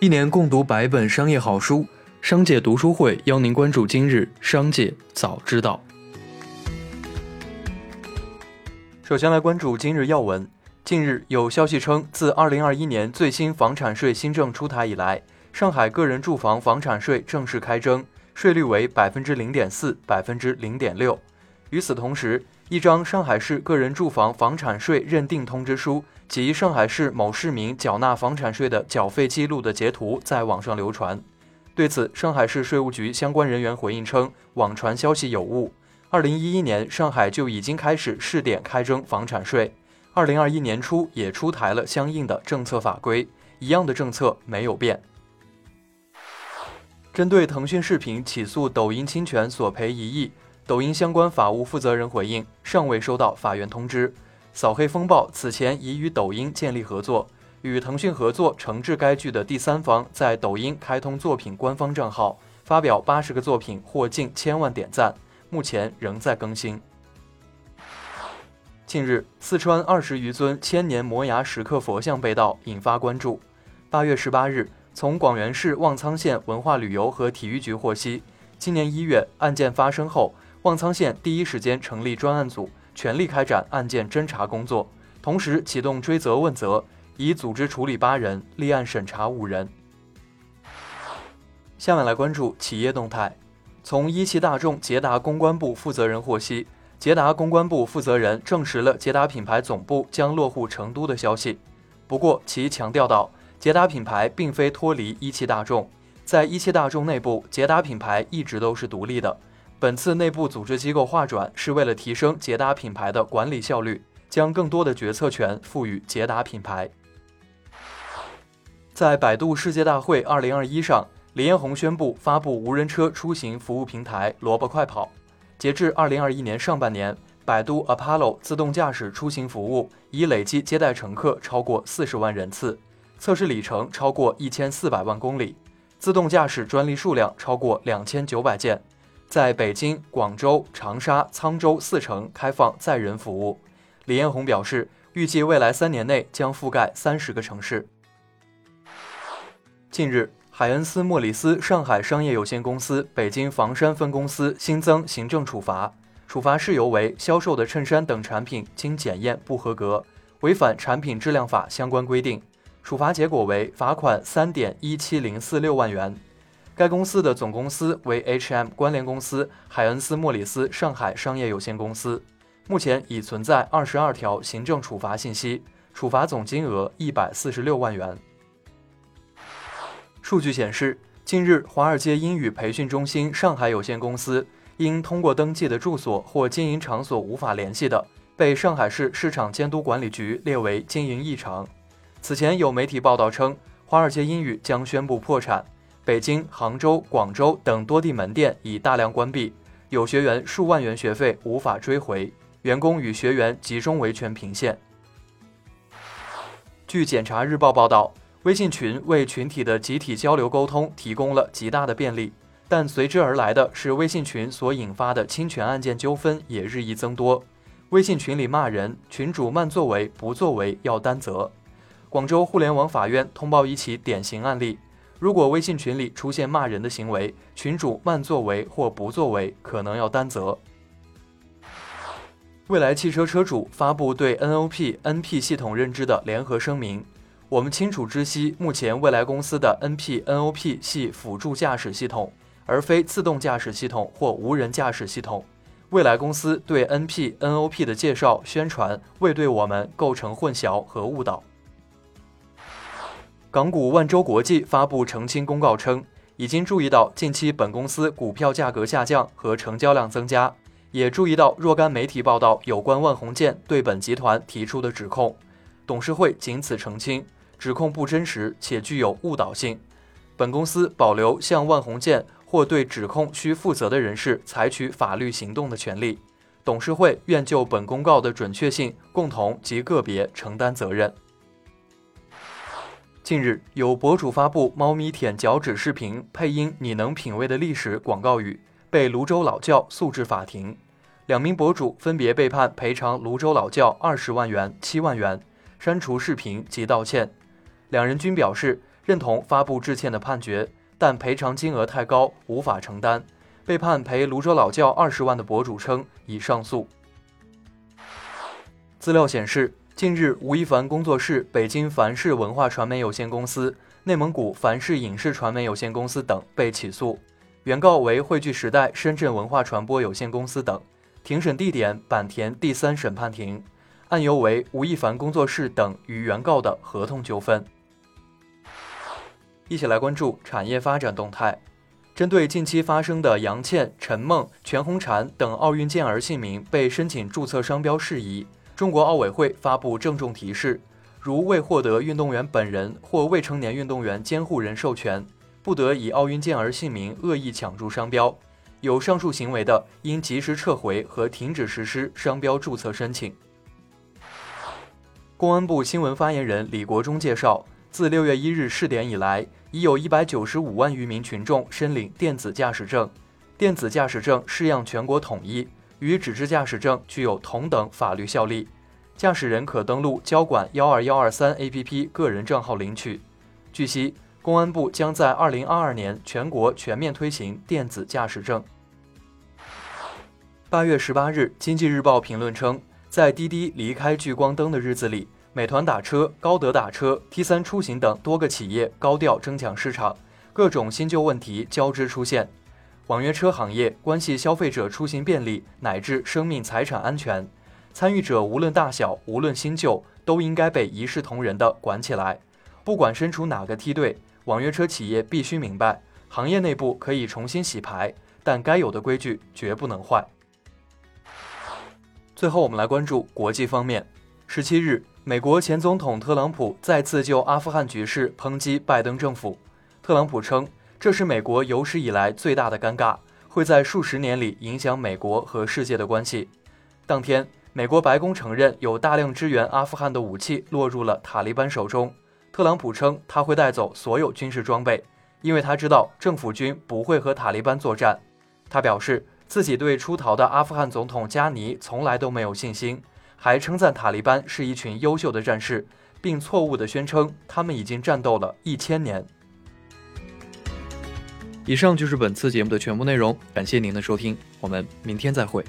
一年共读百本商业好书，商界读书会邀您关注今日商界早知道。首先来关注今日要闻。近日有消息称，自2021年最新房产税新政出台以来，上海个人住房房产税正式开征，税率为百分之零点四、百分之零点六。与此同时，一张上海市个人住房房产税认定通知书及上海市某市民缴纳房产税的缴费记录的截图在网上流传。对此，上海市税务局相关人员回应称，网传消息有误。二零一一年，上海就已经开始试点开征房产税，二零二一年初也出台了相应的政策法规，一样的政策没有变。针对腾讯视频起诉抖音侵权索赔一亿。抖音相关法务负责人回应，尚未收到法院通知。扫黑风暴此前已与抖音建立合作，与腾讯合作惩治该剧的第三方在抖音开通作品官方账号，发表八十个作品获近千万点赞，目前仍在更新。近日，四川二十余尊千年摩崖石刻佛像被盗，引发关注。八月十八日，从广元市望苍县文化旅游和体育局获悉，今年一月案件发生后。望苍县第一时间成立专案组，全力开展案件侦查工作，同时启动追责问责，已组织处理八人，立案审查五人。下面来关注企业动态。从一汽大众捷达公关部负责人获悉，捷达公关部负责人证实了捷达品牌总部将落户成都的消息。不过，其强调到，捷达品牌并非脱离一汽大众，在一汽大众内部，捷达品牌一直都是独立的。本次内部组织机构划转是为了提升捷达品牌的管理效率，将更多的决策权赋予捷达品牌。在百度世界大会2021上，李彦宏宣布发布无人车出行服务平台“萝卜快跑”。截至2021年上半年，百度 Apollo 自动驾驶出行服务已累计接待乘客超过40万人次，测试里程超过1400万公里，自动驾驶专利数量超过2900件。在北京、广州、长沙、沧州四城开放载人服务。李彦宏表示，预计未来三年内将覆盖三十个城市。近日，海恩斯莫里斯上海商业有限公司北京房山分公司新增行政处罚，处罚事由为销售的衬衫等产品经检验不合格，违反产品质量法相关规定。处罚结果为罚款三点一七零四六万元。该公司的总公司为 H&M 关联公司海恩斯莫里斯上海商业有限公司，目前已存在二十二条行政处罚信息，处罚总金额一百四十六万元。数据显示，近日华尔街英语培训中心上海有限公司因通过登记的住所或经营场所无法联系的，被上海市市场监督管理局列为经营异常。此前有媒体报道称，华尔街英语将宣布破产。北京、杭州、广州等多地门店已大量关闭，有学员数万元学费无法追回，员工与学员集中维权频现。据检察日报报道，微信群为群体的集体交流沟通提供了极大的便利，但随之而来的是微信群所引发的侵权案件纠纷也日益增多。微信群里骂人，群主慢作为不作为要担责。广州互联网法院通报一起典型案例。如果微信群里出现骂人的行为，群主慢作为或不作为，可能要担责。未来汽车车主发布对 NOP、NP 系统认知的联合声明。我们清楚知悉，目前未来公司的 NP、NOP 系辅助驾驶系统，而非自动驾驶系统或无人驾驶系统。未来公司对 NP、NOP 的介绍宣传，未对我们构成混淆和误导。港股万洲国际发布澄清公告称，已经注意到近期本公司股票价格下降和成交量增加，也注意到若干媒体报道有关万红建对本集团提出的指控，董事会仅此澄清，指控不真实且具有误导性。本公司保留向万红建或对指控需负责的人士采取法律行动的权利，董事会愿就本公告的准确性共同及个别承担责任。近日，有博主发布猫咪舔脚趾视频，配音“你能品味的历史”广告语，被泸州老窖诉至法庭。两名博主分别被判赔偿泸州老窖二十万元、七万元，删除视频及道歉。两人均表示认同发布致歉的判决，但赔偿金额太高，无法承担。被判赔泸州老窖二十万的博主称已上诉。资料显示，近日吴亦凡工作室、北京凡视文化传媒有限公司、内蒙古凡视影视传媒有限公司等被起诉，原告为汇聚时代深圳文化传播有限公司等。庭审地点坂田第三审判庭，案由为吴亦凡工作室等与原告的合同纠纷。一起来关注产业发展动态。针对近期发生的杨倩、陈梦、全红婵等奥运健儿姓名被申请注册商标事宜，中国奥委会发布郑重提示：如未获得运动员本人或未成年运动员监护人授权，不得以奥运健儿姓名恶意抢注商标。有上述行为的，应及时撤回和停止实施商标注册申请。公安部新闻发言人李国忠介绍。自六月一日试点以来，已有一百九十五万余名群众申领电子驾驶证。电子驾驶证式样全国统一，与纸质驾驶证具有同等法律效力。驾驶人可登录交管幺二幺二三 APP 个人账号领取。据悉，公安部将在二零二二年全国全面推行电子驾驶证。八月十八日，经济日报评论称，在滴滴离开聚光灯的日子里。美团打车、高德打车、T 三出行等多个企业高调争抢市场，各种新旧问题交织出现。网约车行业关系消费者出行便利乃至生命财产安全，参与者无论大小、无论新旧，都应该被一视同仁地管起来。不管身处哪个梯队，网约车企业必须明白，行业内部可以重新洗牌，但该有的规矩绝不能坏。最后，我们来关注国际方面。十七日。美国前总统特朗普再次就阿富汗局势抨击拜登政府。特朗普称，这是美国有史以来最大的尴尬，会在数十年里影响美国和世界的关系。当天，美国白宫承认有大量支援阿富汗的武器落入了塔利班手中。特朗普称他会带走所有军事装备，因为他知道政府军不会和塔利班作战。他表示自己对出逃的阿富汗总统加尼从来都没有信心。还称赞塔利班是一群优秀的战士，并错误地宣称他们已经战斗了一千年。以上就是本次节目的全部内容，感谢您的收听，我们明天再会。